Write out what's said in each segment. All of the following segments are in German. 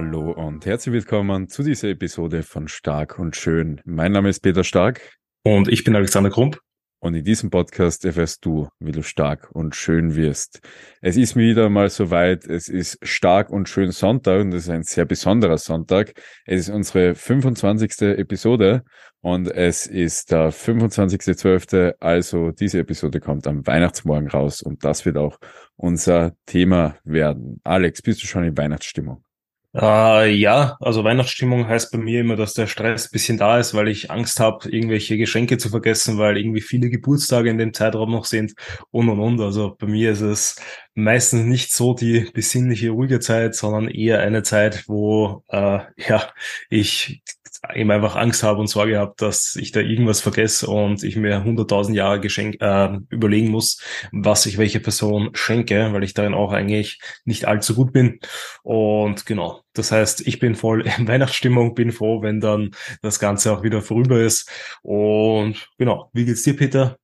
Hallo und herzlich willkommen zu dieser Episode von Stark und Schön. Mein Name ist Peter Stark. Und ich bin Alexander Krump. Und in diesem Podcast erfährst du, wie du stark und schön wirst. Es ist wieder mal soweit. Es ist stark und schön Sonntag und es ist ein sehr besonderer Sonntag. Es ist unsere 25. Episode und es ist der 25.12. Also diese Episode kommt am Weihnachtsmorgen raus und das wird auch unser Thema werden. Alex, bist du schon in Weihnachtsstimmung? Äh, ja, also Weihnachtsstimmung heißt bei mir immer, dass der Stress bisschen da ist, weil ich Angst habe, irgendwelche Geschenke zu vergessen, weil irgendwie viele Geburtstage in dem Zeitraum noch sind und und und. Also bei mir ist es meistens nicht so die besinnliche, ruhige Zeit, sondern eher eine Zeit, wo äh, ja ich eben einfach Angst habe und Sorge habe, dass ich da irgendwas vergesse und ich mir hunderttausend Jahre Geschenk äh, überlegen muss, was ich welche Person schenke, weil ich darin auch eigentlich nicht allzu gut bin. Und genau, das heißt, ich bin voll in Weihnachtsstimmung, bin froh, wenn dann das Ganze auch wieder vorüber ist. Und genau, wie geht's dir, Peter?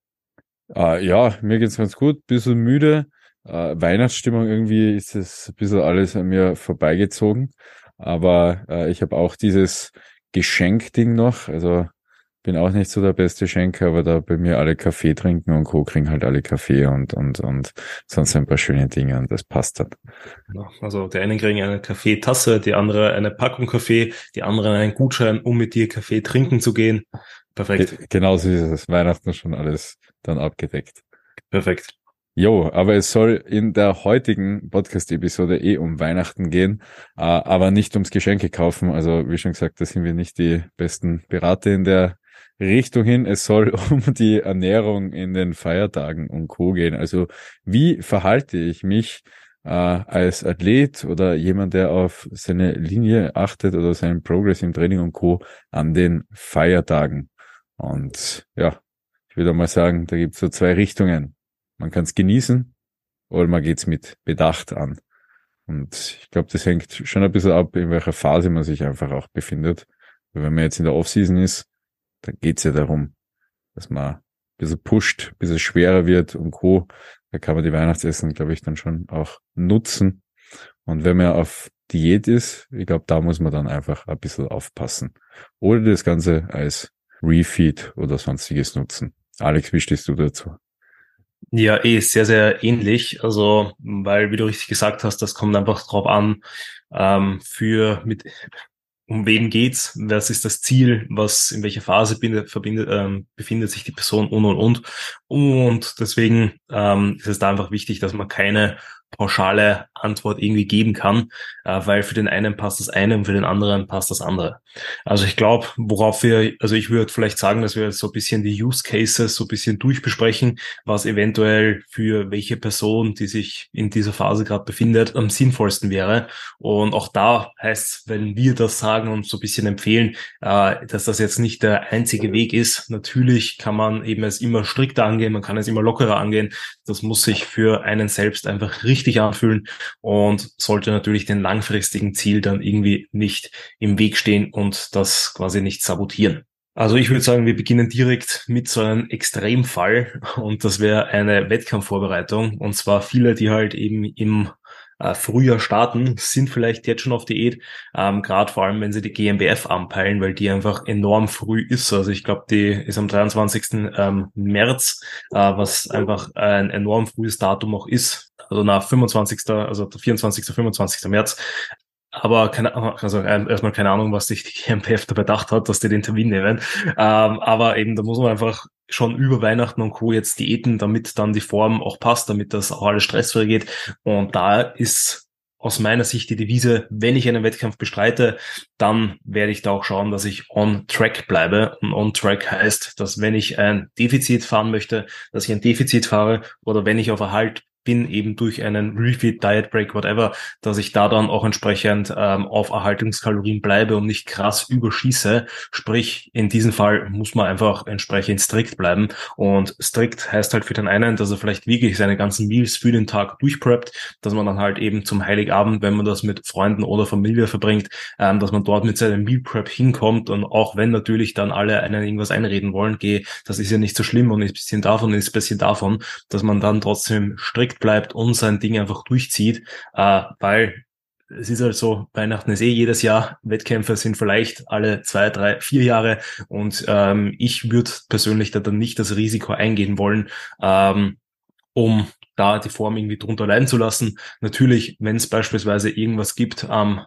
Äh, ja, mir geht's ganz gut, bisschen müde. Äh, Weihnachtsstimmung irgendwie ist es ein bisschen alles an mir vorbeigezogen. Aber äh, ich habe auch dieses Geschenkding noch. Also bin auch nicht so der beste Schenker, aber da bei mir alle Kaffee trinken und Co. kriegen halt alle Kaffee und, und, und sonst ein paar schöne Dinge und das passt dann. Also der eine kriegen eine Kaffeetasse, die andere eine Packung Kaffee, die andere einen Gutschein, um mit dir Kaffee trinken zu gehen. Perfekt. Genauso ist es. Weihnachten schon alles dann abgedeckt. Perfekt. Jo, aber es soll in der heutigen Podcast-Episode eh um Weihnachten gehen, äh, aber nicht ums Geschenke kaufen. Also wie schon gesagt, da sind wir nicht die besten Berater in der Richtung hin. Es soll um die Ernährung in den Feiertagen und Co. gehen. Also wie verhalte ich mich äh, als Athlet oder jemand, der auf seine Linie achtet oder seinen Progress im Training und Co. an den Feiertagen? Und ja, ich würde mal sagen, da gibt es so zwei Richtungen. Man kann es genießen oder man geht es mit Bedacht an. Und ich glaube, das hängt schon ein bisschen ab, in welcher Phase man sich einfach auch befindet. Weil wenn man jetzt in der Offseason ist, dann geht es ja darum, dass man ein bisschen pusht, ein bisschen schwerer wird und Co. Da kann man die Weihnachtsessen, glaube ich, dann schon auch nutzen. Und wenn man auf Diät ist, ich glaube, da muss man dann einfach ein bisschen aufpassen. Oder das Ganze als Refeed oder sonstiges nutzen. Alex, wie stehst du dazu? Ja, eh sehr, sehr ähnlich. Also, weil, wie du richtig gesagt hast, das kommt einfach drauf an, ähm, für mit um wen geht's, was ist das Ziel, was in welcher Phase bindet, verbindet, ähm, befindet sich die Person und und und. Und deswegen ähm, ist es da einfach wichtig, dass man keine pauschale Antwort irgendwie geben kann, äh, weil für den einen passt das eine und für den anderen passt das andere. Also ich glaube, worauf wir, also ich würde vielleicht sagen, dass wir so ein bisschen die Use Cases so ein bisschen durchbesprechen, was eventuell für welche Person, die sich in dieser Phase gerade befindet, am sinnvollsten wäre. Und auch da heißt, wenn wir das sagen und so ein bisschen empfehlen, äh, dass das jetzt nicht der einzige Weg ist. Natürlich kann man eben es immer strikter angehen, man kann es immer lockerer angehen. Das muss sich für einen selbst einfach richtig anfühlen und sollte natürlich den langfristigen Ziel dann irgendwie nicht im Weg stehen und das quasi nicht sabotieren. Also ich würde sagen, wir beginnen direkt mit so einem Extremfall und das wäre eine Wettkampfvorbereitung und zwar viele, die halt eben im äh, früher starten, sind vielleicht jetzt schon auf Diät, ähm, gerade vor allem, wenn sie die GmbF anpeilen, weil die einfach enorm früh ist. Also ich glaube, die ist am 23. Ähm, März, äh, was einfach ein enorm frühes Datum auch ist. Also nach 25., also 24., 25. März. Aber keine Ahnung, also erstmal keine Ahnung, was sich die GmbF da bedacht hat, dass die den Termin nehmen. Ähm, aber eben, da muss man einfach schon über Weihnachten und Co. jetzt Diäten, damit dann die Form auch passt, damit das auch alles stressfrei geht. Und da ist aus meiner Sicht die Devise, wenn ich einen Wettkampf bestreite, dann werde ich da auch schauen, dass ich on track bleibe. Und on track heißt, dass wenn ich ein Defizit fahren möchte, dass ich ein Defizit fahre oder wenn ich auf Erhalt bin, eben durch einen Refeed, Diet Break, whatever, dass ich da dann auch entsprechend ähm, auf Erhaltungskalorien bleibe und nicht krass überschieße. Sprich, in diesem Fall muss man einfach entsprechend strikt bleiben. Und strikt heißt halt für den einen, dass er vielleicht wirklich seine ganzen Meals für den Tag durchpreppt, dass man dann halt eben zum Heiligabend, wenn man das mit Freunden oder Familie verbringt, ähm, dass man dort mit seinem Meal Prep hinkommt und auch wenn natürlich dann alle einen irgendwas einreden wollen, geh, das ist ja nicht so schlimm und ist ein bisschen davon, ist ein bisschen davon, dass man dann trotzdem strikt bleibt und sein Ding einfach durchzieht, äh, weil es ist halt so, Weihnachten ist eh jedes Jahr, Wettkämpfe sind vielleicht alle zwei, drei, vier Jahre und ähm, ich würde persönlich da dann nicht das Risiko eingehen wollen, ähm, um da die Form irgendwie drunter leiden zu lassen. Natürlich, wenn es beispielsweise irgendwas gibt am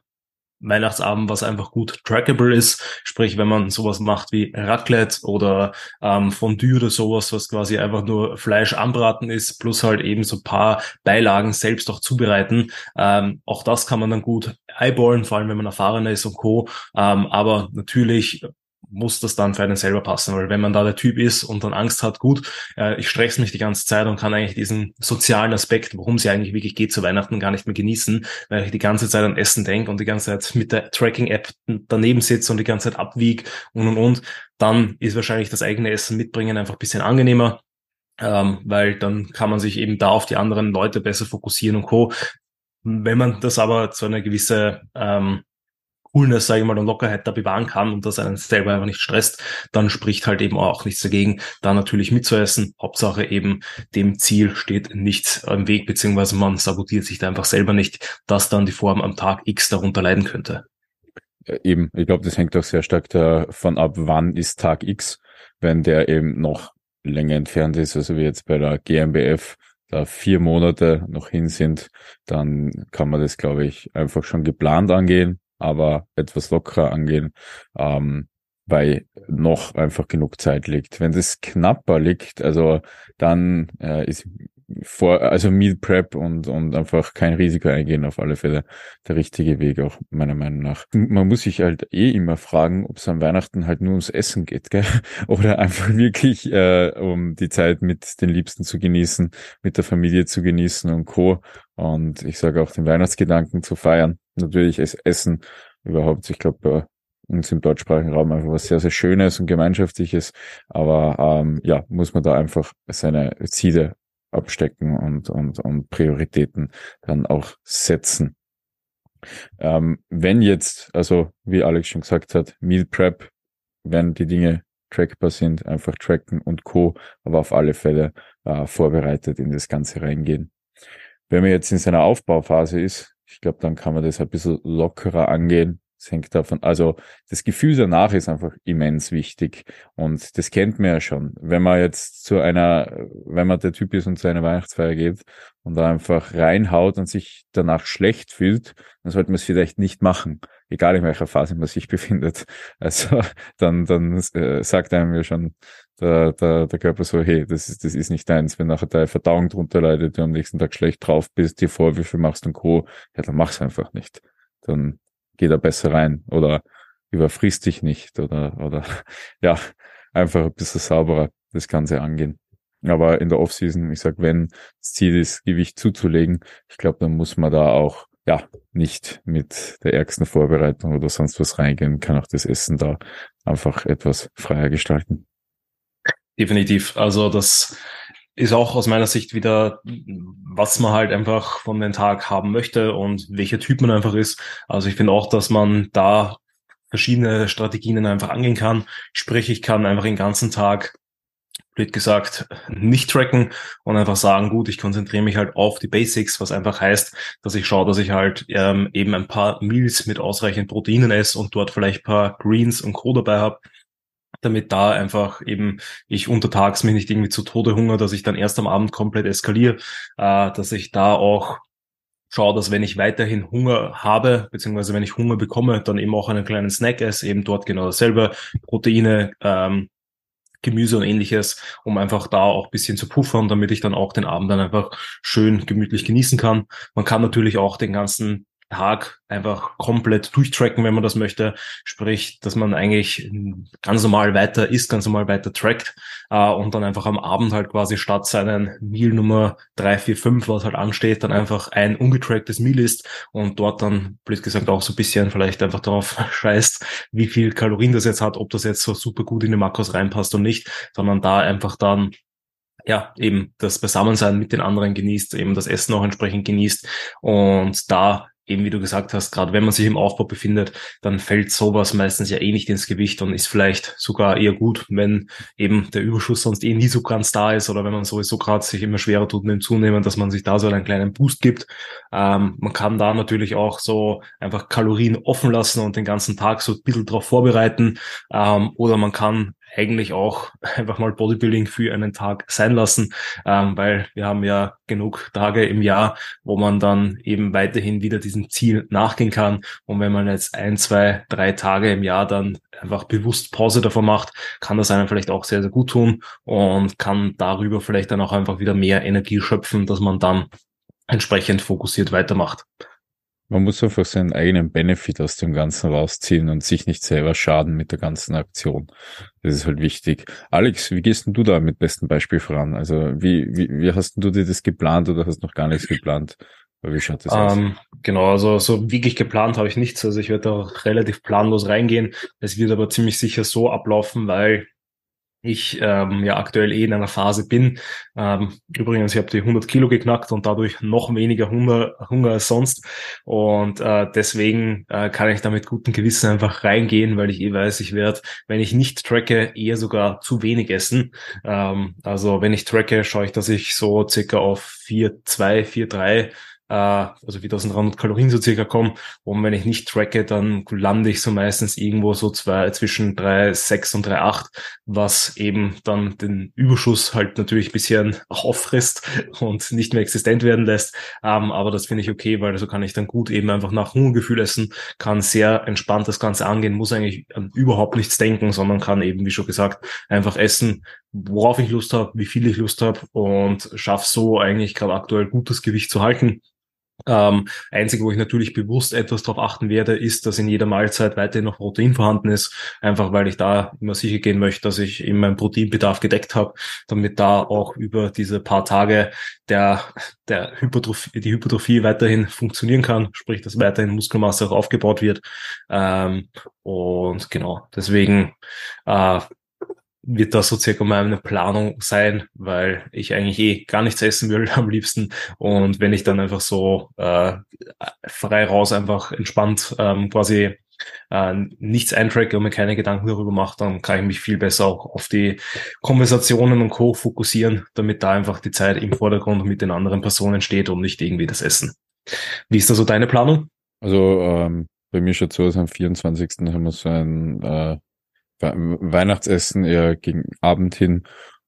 Weihnachtsabend, was einfach gut trackable ist. Sprich, wenn man sowas macht wie Raclette oder ähm, Fondue oder sowas, was quasi einfach nur Fleisch anbraten ist, plus halt eben so paar Beilagen selbst auch zubereiten. Ähm, auch das kann man dann gut eyeballen, vor allem wenn man erfahrener ist und Co. Ähm, aber natürlich muss das dann für einen selber passen, weil wenn man da der Typ ist und dann Angst hat, gut, äh, ich stress mich die ganze Zeit und kann eigentlich diesen sozialen Aspekt, worum es ja eigentlich wirklich geht zu Weihnachten, gar nicht mehr genießen, weil ich die ganze Zeit an Essen denke und die ganze Zeit mit der Tracking-App daneben sitze und die ganze Zeit abwieg und und und, dann ist wahrscheinlich das eigene Essen mitbringen einfach ein bisschen angenehmer. Ähm, weil dann kann man sich eben da auf die anderen Leute besser fokussieren und Co. Wenn man das aber zu einer gewisse ähm, Coolness, sage ich mal, und Lockerheit da bewahren kann und das einen selber einfach nicht stresst, dann spricht halt eben auch nichts dagegen, da natürlich mitzuessen. Hauptsache eben dem Ziel steht nichts im Weg, beziehungsweise man sabotiert sich da einfach selber nicht, dass dann die Form am Tag X darunter leiden könnte. Eben, ich glaube, das hängt auch sehr stark davon ab, wann ist Tag X, wenn der eben noch länger entfernt ist, also wie jetzt bei der GmbF, da vier Monate noch hin sind, dann kann man das, glaube ich, einfach schon geplant angehen aber etwas lockerer angehen, ähm, weil noch einfach genug Zeit liegt. Wenn das knapper liegt, also dann äh, ist vor, also Meal Prep und, und einfach kein Risiko eingehen, auf alle Fälle der richtige Weg, auch meiner Meinung nach. Man muss sich halt eh immer fragen, ob es an Weihnachten halt nur ums Essen geht, gell? Oder einfach wirklich äh, um die Zeit mit den Liebsten zu genießen, mit der Familie zu genießen und Co. Und ich sage auch den Weihnachtsgedanken zu feiern. Natürlich ist Essen überhaupt, ich glaube, bei uns im deutschsprachigen Raum einfach was sehr, sehr Schönes und Gemeinschaftliches. Aber ähm, ja, muss man da einfach seine Ziele abstecken und, und, und Prioritäten dann auch setzen. Ähm, wenn jetzt, also wie Alex schon gesagt hat, Meal Prep, wenn die Dinge trackbar sind, einfach tracken und Co., aber auf alle Fälle äh, vorbereitet in das Ganze reingehen. Wenn man jetzt in seiner Aufbauphase ist, ich glaube, dann kann man das ein bisschen lockerer angehen, es hängt davon, also das Gefühl danach ist einfach immens wichtig. Und das kennt man ja schon. Wenn man jetzt zu einer, wenn man der Typ ist und zu einer Weihnachtsfeier geht und da einfach reinhaut und sich danach schlecht fühlt, dann sollte man es vielleicht nicht machen. Egal in welcher Phase man sich befindet. Also dann, dann äh, sagt einem ja schon der, der, der Körper so, hey, das ist, das ist nicht deins. Wenn nachher deine Verdauung drunter leidet, du am nächsten Tag schlecht drauf bist, dir Vorwürfe machst und Co., ja, dann mach's einfach nicht. Dann geh da besser rein oder überfrisst dich nicht oder, oder ja, einfach ein bisschen sauberer das Ganze angehen. Aber in der Offseason, ich sag, wenn das Ziel ist, Gewicht zuzulegen, ich glaube, dann muss man da auch ja nicht mit der ärgsten Vorbereitung oder sonst was reingehen, kann auch das Essen da einfach etwas freier gestalten. Definitiv. Also das ist auch aus meiner Sicht wieder, was man halt einfach von den Tag haben möchte und welcher Typ man einfach ist. Also ich finde auch, dass man da verschiedene Strategien einfach angehen kann. Sprich, ich kann einfach den ganzen Tag, blöd gesagt, nicht tracken und einfach sagen, gut, ich konzentriere mich halt auf die Basics, was einfach heißt, dass ich schaue, dass ich halt ähm, eben ein paar Meals mit ausreichend Proteinen esse und dort vielleicht paar Greens und Co. dabei habe damit da einfach eben ich untertags mich nicht irgendwie zu Tode hunger, dass ich dann erst am Abend komplett eskaliere, äh, dass ich da auch schaue, dass wenn ich weiterhin Hunger habe, beziehungsweise wenn ich Hunger bekomme, dann eben auch einen kleinen Snack esse, eben dort genau dasselbe, Proteine, ähm, Gemüse und ähnliches, um einfach da auch bisschen zu puffern, damit ich dann auch den Abend dann einfach schön gemütlich genießen kann. Man kann natürlich auch den ganzen Tag einfach komplett durchtracken, wenn man das möchte. Sprich, dass man eigentlich ganz normal weiter ist, ganz normal weiter trackt äh, und dann einfach am Abend halt quasi statt seinen Meal Nummer drei, vier, fünf, was halt ansteht, dann einfach ein ungetracktes Meal ist und dort dann, blöd gesagt, auch so ein bisschen vielleicht einfach darauf scheißt, wie viel Kalorien das jetzt hat, ob das jetzt so super gut in die Makros reinpasst und nicht, sondern da einfach dann ja, eben das Beisammensein mit den anderen genießt, eben das Essen auch entsprechend genießt und da eben wie du gesagt hast, gerade wenn man sich im Aufbau befindet, dann fällt sowas meistens ja eh nicht ins Gewicht und ist vielleicht sogar eher gut, wenn eben der Überschuss sonst eh nie so ganz da ist oder wenn man sowieso gerade sich immer schwerer tut mit dem Zunehmen, dass man sich da so einen kleinen Boost gibt. Ähm, man kann da natürlich auch so einfach Kalorien offen lassen und den ganzen Tag so ein bisschen drauf vorbereiten ähm, oder man kann eigentlich auch einfach mal Bodybuilding für einen Tag sein lassen, ähm, weil wir haben ja genug Tage im Jahr, wo man dann eben weiterhin wieder diesem Ziel nachgehen kann. Und wenn man jetzt ein, zwei, drei Tage im Jahr dann einfach bewusst Pause davon macht, kann das einem vielleicht auch sehr, sehr gut tun und kann darüber vielleicht dann auch einfach wieder mehr Energie schöpfen, dass man dann entsprechend fokussiert weitermacht. Man muss einfach seinen eigenen Benefit aus dem Ganzen rausziehen und sich nicht selber schaden mit der ganzen Aktion. Das ist halt wichtig. Alex, wie gehst denn du da mit bestem Beispiel voran? Also wie, wie, wie hast du dir das geplant oder hast noch gar nichts geplant? Wie schaut das aus? Ähm, genau, also so wirklich geplant habe ich nichts. Also ich werde auch relativ planlos reingehen. Es wird aber ziemlich sicher so ablaufen, weil ich ähm, ja aktuell eh in einer Phase bin. Ähm, übrigens, ich habe die 100 Kilo geknackt und dadurch noch weniger Hunger, Hunger als sonst. Und äh, deswegen äh, kann ich da mit gutem Gewissen einfach reingehen, weil ich eh weiß, ich werde, wenn ich nicht tracke, eher sogar zu wenig essen. Ähm, also wenn ich tracke, schaue ich, dass ich so circa auf 4,2, 4,3 äh, also 4300 Kalorien so circa kommen. Und wenn ich nicht tracke, dann lande ich so meistens irgendwo so zwei, zwischen 3,6 und 3,8, was eben dann den Überschuss halt natürlich ein bisschen auffrisst und nicht mehr existent werden lässt. Ähm, aber das finde ich okay, weil so kann ich dann gut eben einfach nach Hungergefühl essen, kann sehr entspannt das Ganze angehen, muss eigentlich an überhaupt nichts denken, sondern kann eben, wie schon gesagt, einfach essen, worauf ich Lust habe, wie viel ich Lust habe und schaffe so eigentlich gerade aktuell gutes Gewicht zu halten. Ähm, einzige, wo ich natürlich bewusst etwas darauf achten werde, ist, dass in jeder Mahlzeit weiterhin noch Protein vorhanden ist, einfach weil ich da immer sicher gehen möchte, dass ich eben meinen Proteinbedarf gedeckt habe, damit da auch über diese paar Tage der, der Hypertrophie, die Hypertrophie weiterhin funktionieren kann, sprich, dass weiterhin Muskelmasse auch aufgebaut wird. Ähm, und genau, deswegen äh, wird das so circa meine Planung sein, weil ich eigentlich eh gar nichts essen will am liebsten. Und wenn ich dann einfach so äh, frei raus einfach entspannt ähm, quasi äh, nichts eintracke und mir keine Gedanken darüber mache, dann kann ich mich viel besser auch auf die Konversationen und Co. fokussieren, damit da einfach die Zeit im Vordergrund mit den anderen Personen steht und nicht irgendwie das Essen. Wie ist da so deine Planung? Also ähm, bei mir schaut so aus, am 24. haben wir so ein äh, Weihnachtsessen eher gegen Abend hin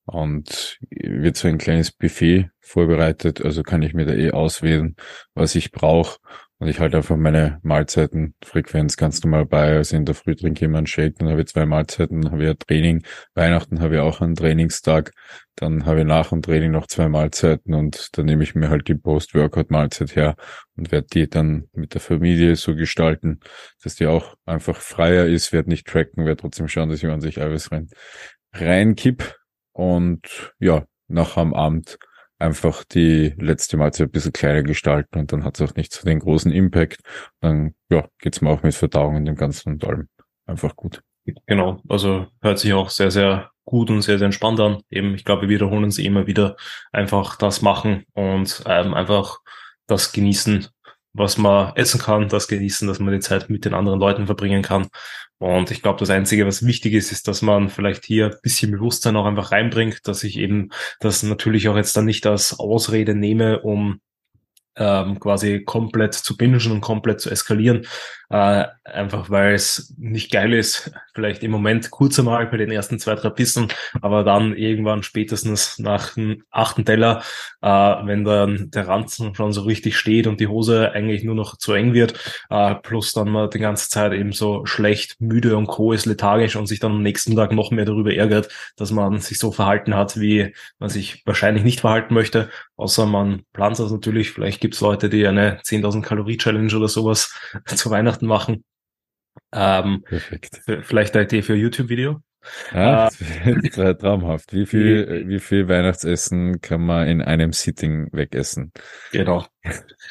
und wird so ein kleines Buffet vorbereitet, also kann ich mir da eh auswählen, was ich brauche und ich halte einfach meine Mahlzeitenfrequenz ganz normal bei. Also in der Früh trinke ich immer einen Shake, dann habe ich zwei Mahlzeiten, dann habe ich ein Training. Weihnachten habe ich auch einen Trainingstag. Dann habe ich nach dem Training noch zwei Mahlzeiten und dann nehme ich mir halt die Post-Workout-Mahlzeit her und werde die dann mit der Familie so gestalten, dass die auch einfach freier ist, werde nicht tracken, werde trotzdem schauen, dass ich an sich alles rein, reinkipp. Und ja, nach am Abend einfach die letzte Mahlzeit ein bisschen kleiner gestalten und dann hat es auch nicht so den großen Impact. Dann ja, geht's mir auch mit Verdauung und dem Ganzen und allem einfach gut. Genau, also hört sich auch sehr, sehr gut und sehr, sehr entspannt an. Eben, ich glaube, wir wiederholen uns immer wieder einfach das machen und ähm, einfach das genießen, was man essen kann, das genießen, dass man die Zeit mit den anderen Leuten verbringen kann. Und ich glaube, das Einzige, was wichtig ist, ist, dass man vielleicht hier ein bisschen Bewusstsein auch einfach reinbringt, dass ich eben das natürlich auch jetzt dann nicht als Ausrede nehme, um ähm, quasi komplett zu bingen und komplett zu eskalieren, äh, einfach weil es nicht geil ist, vielleicht im Moment kurz einmal bei den ersten zwei, drei Bissen, aber dann irgendwann spätestens nach dem achten Teller, äh, wenn dann der Ranzen schon so richtig steht und die Hose eigentlich nur noch zu eng wird, äh, plus dann mal die ganze Zeit eben so schlecht, müde und Co. ist lethargisch und sich dann am nächsten Tag noch mehr darüber ärgert, dass man sich so verhalten hat, wie man sich wahrscheinlich nicht verhalten möchte, außer man plant das natürlich. Vielleicht gibt es Leute, die eine 10.000 Kalorie Challenge oder sowas zu Weihnachten machen. Ähm, Perfekt. Vielleicht eine Idee für YouTube-Video. Ja, äh, traumhaft. Wie viel, wie viel Weihnachtsessen kann man in einem Sitting wegessen? Genau,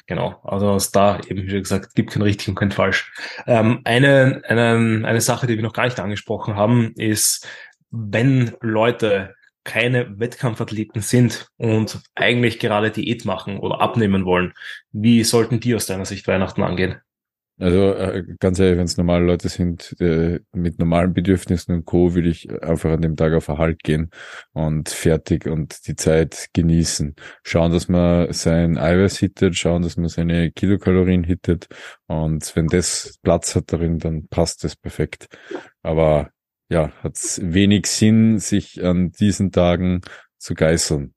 genau. Also aus da eben, wie gesagt, gibt kein richtig und kein falsch. Ähm, eine, eine, eine Sache, die wir noch gar nicht angesprochen haben, ist, wenn Leute keine Wettkampfathleten sind und eigentlich gerade Diät machen oder abnehmen wollen, wie sollten die aus deiner Sicht Weihnachten angehen? Also äh, ganz ehrlich, wenn es normale Leute sind äh, mit normalen Bedürfnissen und Co., würde ich einfach an dem Tag auf Erhalt gehen und fertig und die Zeit genießen. Schauen, dass man sein Eiweiß hittet, schauen, dass man seine Kilokalorien hittet und wenn das Platz hat darin, dann passt das perfekt. Aber ja, hat es wenig Sinn, sich an diesen Tagen zu geißeln.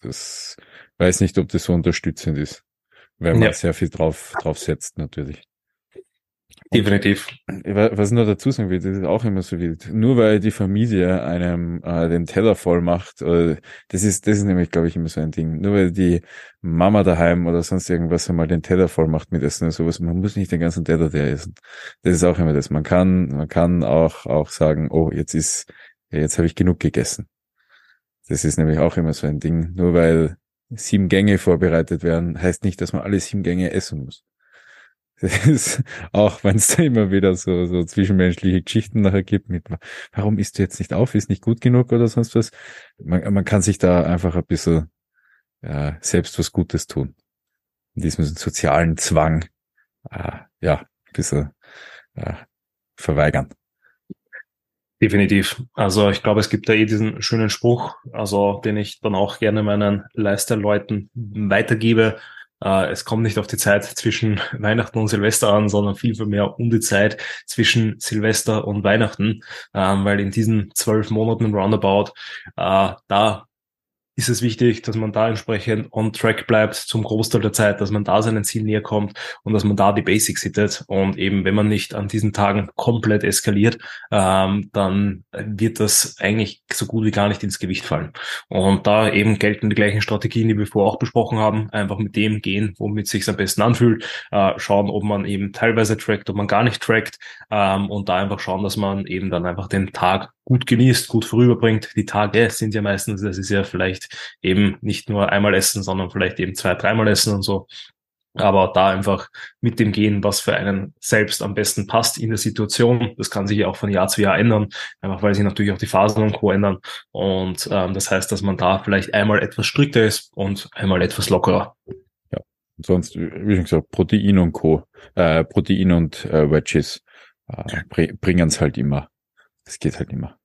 Das weiß nicht, ob das so unterstützend ist weil man ja. sehr viel drauf, drauf setzt natürlich. Definitiv. Was ich noch dazu sagen will, das ist auch immer so wild. Nur weil die Familie einem äh, den Teller voll macht, äh, das ist, das ist nämlich, glaube ich, immer so ein Ding. Nur weil die Mama daheim oder sonst irgendwas einmal den Teller voll macht mit Essen oder sowas, man muss nicht den ganzen Teller der essen. Das ist auch immer das. Man kann, man kann auch, auch sagen, oh, jetzt ist, jetzt habe ich genug gegessen. Das ist nämlich auch immer so ein Ding. Nur weil sieben Gänge vorbereitet werden, heißt nicht, dass man alle sieben Gänge essen muss. Ist, auch wenn es da immer wieder so, so zwischenmenschliche Geschichten nachher gibt mit, warum isst du jetzt nicht auf, ist nicht gut genug oder sonst was. Man, man kann sich da einfach ein bisschen ja, selbst was Gutes tun. In diesem sozialen Zwang, äh, ja, ein bisschen äh, verweigern. Definitiv. Also ich glaube, es gibt da eh diesen schönen Spruch, also den ich dann auch gerne meinen Lifestyle-Leuten weitergebe. Äh, es kommt nicht auf die Zeit zwischen Weihnachten und Silvester an, sondern viel, viel mehr um die Zeit zwischen Silvester und Weihnachten, ähm, weil in diesen zwölf Monaten roundabout, äh, da ist es wichtig, dass man da entsprechend on track bleibt zum Großteil der Zeit, dass man da seinen Ziel näher kommt und dass man da die Basics hittet. Und eben, wenn man nicht an diesen Tagen komplett eskaliert, ähm, dann wird das eigentlich so gut wie gar nicht ins Gewicht fallen. Und da eben gelten die gleichen Strategien, die wir vorher auch besprochen haben. Einfach mit dem gehen, womit sich am besten anfühlt. Äh, schauen, ob man eben teilweise trackt, ob man gar nicht trackt. Ähm, und da einfach schauen, dass man eben dann einfach den Tag gut genießt, gut vorüberbringt. Die Tage sind ja meistens, das ist ja vielleicht eben nicht nur einmal essen, sondern vielleicht eben zwei, dreimal essen und so. Aber da einfach mit dem gehen, was für einen selbst am besten passt in der Situation. Das kann sich ja auch von Jahr zu Jahr ändern, einfach weil sich natürlich auch die Phasen und Co. ändern. Und ähm, das heißt, dass man da vielleicht einmal etwas strikter ist und einmal etwas lockerer. Ja, sonst, wie schon gesagt, Protein und Co. Äh, Protein und äh, Wedges äh, bringen es halt immer. Es geht halt immer.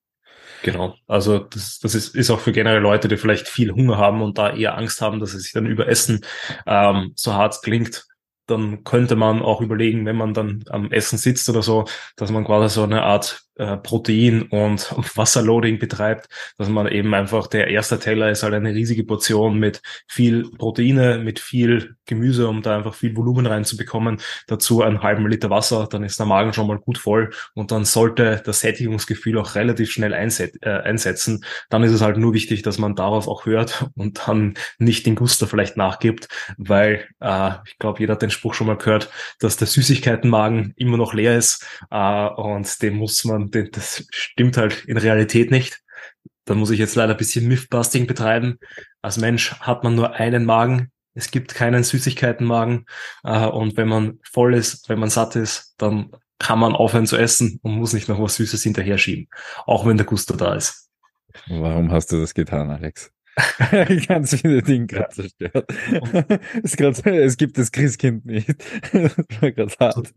Genau. Also das, das ist, ist auch für generell Leute, die vielleicht viel Hunger haben und da eher Angst haben, dass sie sich dann überessen, ähm, so hart klingt, dann könnte man auch überlegen, wenn man dann am Essen sitzt oder so, dass man quasi so eine Art äh, Protein- und Wasserloading betreibt, dass man eben einfach, der erste Teller ist halt eine riesige Portion mit viel Proteine, mit viel Gemüse, um da einfach viel Volumen reinzubekommen. Dazu einen halben Liter Wasser, dann ist der Magen schon mal gut voll und dann sollte das Sättigungsgefühl auch relativ schnell einset äh, einsetzen. Dann ist es halt nur wichtig, dass man darauf auch hört und dann nicht den Guster vielleicht nachgibt, weil äh, ich glaube, jeder hat den Spruch schon mal gehört, dass der Süßigkeitenmagen immer noch leer ist äh, und den muss man und das stimmt halt in Realität nicht. Da muss ich jetzt leider ein bisschen Mythbusting betreiben. Als Mensch hat man nur einen Magen. Es gibt keinen Süßigkeitenmagen. Äh, und wenn man voll ist, wenn man satt ist, dann kann man aufhören zu essen und muss nicht noch was Süßes hinterher schieben. Auch wenn der Gusto da ist. Warum hast du das getan, Alex? Ganz viele Dinge gerade zerstört. es, grad, es gibt das Christkind nicht. das war gerade hart.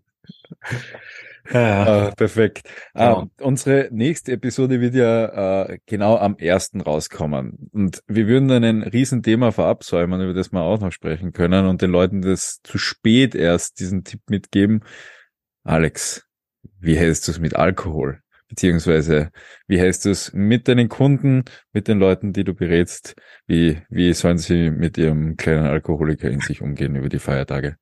Ja. Uh, perfekt. Genau. Uh, unsere nächste Episode wird ja uh, genau am ersten rauskommen. Und wir würden dann ein Riesenthema verabsäumen, über das wir auch noch sprechen können und den Leuten das zu spät erst diesen Tipp mitgeben. Alex, wie hältst du es mit Alkohol? Beziehungsweise, wie hältst du es mit deinen Kunden, mit den Leuten, die du berätst? Wie, wie sollen sie mit ihrem kleinen Alkoholiker in sich umgehen über die Feiertage?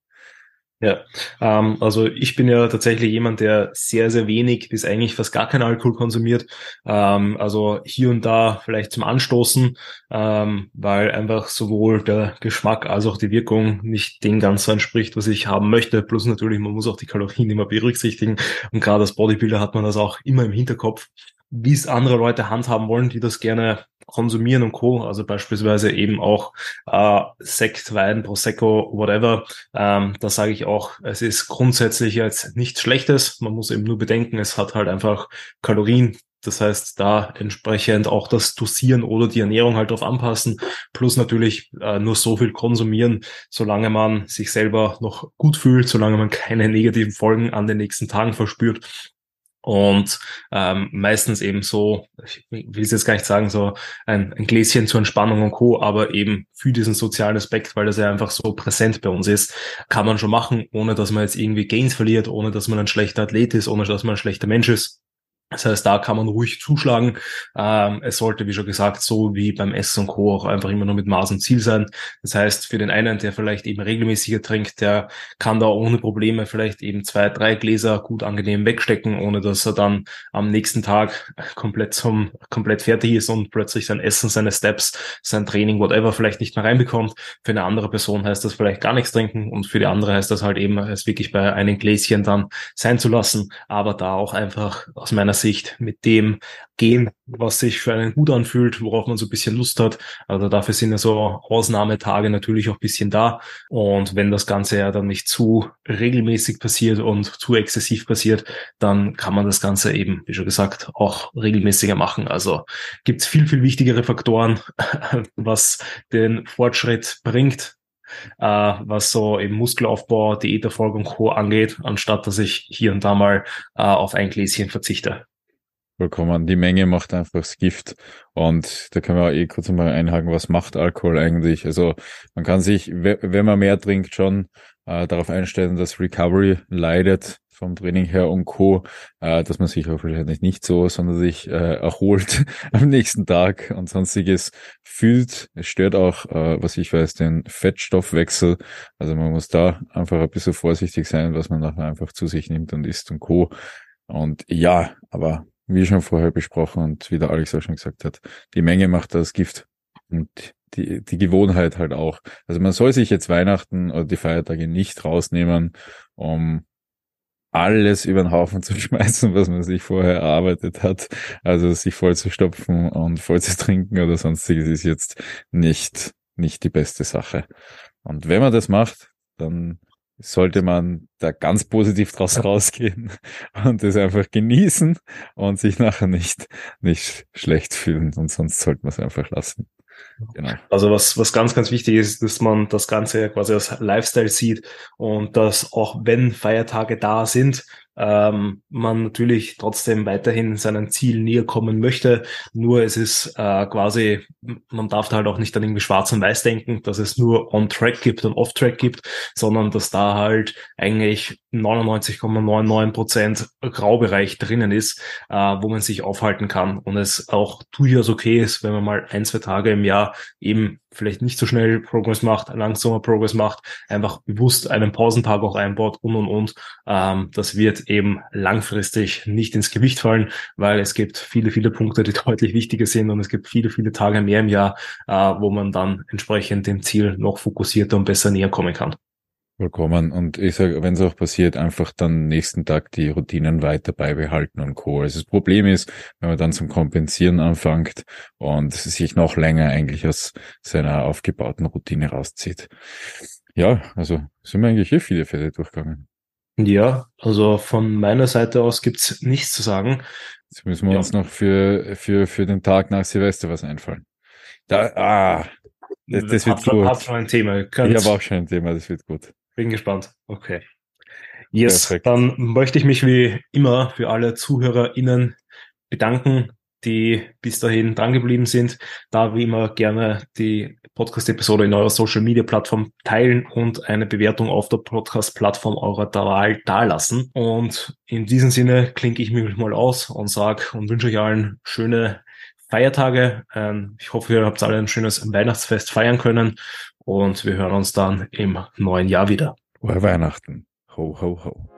Ja, ähm, also ich bin ja tatsächlich jemand, der sehr, sehr wenig bis eigentlich fast gar keinen Alkohol konsumiert. Ähm, also hier und da vielleicht zum Anstoßen, ähm, weil einfach sowohl der Geschmack als auch die Wirkung nicht dem ganz entspricht, was ich haben möchte. Plus natürlich, man muss auch die Kalorien immer berücksichtigen. Und gerade als Bodybuilder hat man das auch immer im Hinterkopf wie es andere Leute handhaben wollen, die das gerne konsumieren und Co. Also beispielsweise eben auch äh, Sekt, Wein, Prosecco, whatever. Ähm, da sage ich auch, es ist grundsätzlich jetzt nichts Schlechtes. Man muss eben nur bedenken, es hat halt einfach Kalorien, Das heißt, da entsprechend auch das Dosieren oder die Ernährung halt darauf anpassen. Plus natürlich äh, nur so viel konsumieren, solange man sich selber noch gut fühlt, solange man keine negativen Folgen an den nächsten Tagen verspürt und ähm, meistens eben so, ich will es jetzt gar nicht sagen, so ein, ein Gläschen zur Entspannung und Co., aber eben für diesen sozialen Aspekt, weil das ja einfach so präsent bei uns ist, kann man schon machen, ohne dass man jetzt irgendwie Gains verliert, ohne dass man ein schlechter Athlet ist, ohne dass man ein schlechter Mensch ist. Das heißt, da kann man ruhig zuschlagen. Ähm, es sollte, wie schon gesagt, so wie beim Essen und Co. auch einfach immer nur mit Maß und Ziel sein. Das heißt, für den einen, der vielleicht eben regelmäßiger trinkt, der kann da ohne Probleme vielleicht eben zwei, drei Gläser gut angenehm wegstecken, ohne dass er dann am nächsten Tag komplett zum, komplett fertig ist und plötzlich sein Essen, seine Steps, sein Training, whatever vielleicht nicht mehr reinbekommt. Für eine andere Person heißt das vielleicht gar nichts trinken und für die andere heißt das halt eben, es wirklich bei einem Gläschen dann sein zu lassen, aber da auch einfach aus meiner Sicht mit dem gehen, was sich für einen gut anfühlt, worauf man so ein bisschen Lust hat. Also dafür sind ja so Ausnahmetage natürlich auch ein bisschen da. Und wenn das Ganze ja dann nicht zu regelmäßig passiert und zu exzessiv passiert, dann kann man das Ganze eben, wie schon gesagt, auch regelmäßiger machen. Also gibt es viel, viel wichtigere Faktoren, was den Fortschritt bringt, äh, was so eben Muskelaufbau, Diäterfolg und Co. angeht, anstatt dass ich hier und da mal äh, auf ein Gläschen verzichte. Vollkommen. Die Menge macht einfach das Gift. Und da können wir eh kurz mal einhaken, was macht Alkohol eigentlich? Also man kann sich, wenn man mehr trinkt, schon äh, darauf einstellen, dass Recovery leidet vom Training her und Co., äh, dass man sich auch wahrscheinlich nicht so, sondern sich äh, erholt am nächsten Tag und sonstiges fühlt. Es stört auch, äh, was ich weiß, den Fettstoffwechsel. Also man muss da einfach ein bisschen vorsichtig sein, was man nachher einfach zu sich nimmt und isst und Co. Und ja, aber wie schon vorher besprochen und wie der Alex auch schon gesagt hat, die Menge macht das Gift und die, die Gewohnheit halt auch. Also man soll sich jetzt Weihnachten oder die Feiertage nicht rausnehmen, um alles über den Haufen zu schmeißen, was man sich vorher erarbeitet hat. Also sich voll zu stopfen und voll zu trinken oder sonstiges ist jetzt nicht, nicht die beste Sache. Und wenn man das macht, dann sollte man da ganz positiv draus rausgehen und es einfach genießen und sich nachher nicht, nicht schlecht fühlen. Und sonst sollte man es einfach lassen. Genau. Also was, was ganz, ganz wichtig ist, dass man das Ganze quasi als Lifestyle sieht und dass auch wenn Feiertage da sind, ähm, man natürlich trotzdem weiterhin seinen Ziel näher kommen möchte. Nur es ist äh, quasi, man darf da halt auch nicht dann irgendwie schwarz und weiß denken, dass es nur On-Track gibt und Off-Track gibt, sondern dass da halt eigentlich 99,99 Prozent Graubereich drinnen ist, äh, wo man sich aufhalten kann und es auch durchaus okay ist, wenn man mal ein, zwei Tage im Jahr eben vielleicht nicht so schnell Progress macht, langsamer Progress macht, einfach bewusst einen Pausentag auch einbaut und und und. Ähm, das wird eben langfristig nicht ins Gewicht fallen, weil es gibt viele, viele Punkte, die deutlich wichtiger sind und es gibt viele, viele Tage mehr im Jahr, äh, wo man dann entsprechend dem Ziel noch fokussierter und besser näher kommen kann. Vollkommen. Und ich sage, wenn es auch passiert, einfach dann nächsten Tag die Routinen weiter beibehalten und Co. Also das Problem ist, wenn man dann zum Kompensieren anfängt und sich noch länger eigentlich aus seiner aufgebauten Routine rauszieht. Ja, also sind wir eigentlich hier eh viele Fälle durchgegangen. Ja, also von meiner Seite aus gibt's nichts zu sagen. Jetzt müssen wir ja. uns noch für, für, für den Tag nach Silvester was einfallen. Da, ah, das, das wird gut. Hat schon ein Thema. Ich habe auch schon ein Thema, das wird gut. Bin gespannt. Okay. Yes, Perfekt. dann möchte ich mich wie immer für alle ZuhörerInnen bedanken, die bis dahin drangeblieben sind. Da wie immer gerne die Podcast-Episode in eurer Social-Media-Plattform teilen und eine Bewertung auf der Podcast-Plattform eurer Wahl dalassen. Und in diesem Sinne klinke ich mich mal aus und sage und wünsche euch allen schöne Feiertage. Ähm, ich hoffe, ihr habt alle ein schönes Weihnachtsfest feiern können und wir hören uns dann im neuen Jahr wieder. Frohe Weihnachten. Ho, ho, ho.